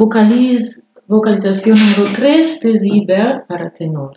Vocaliz, vocalização número 3 de Ziber para tenor.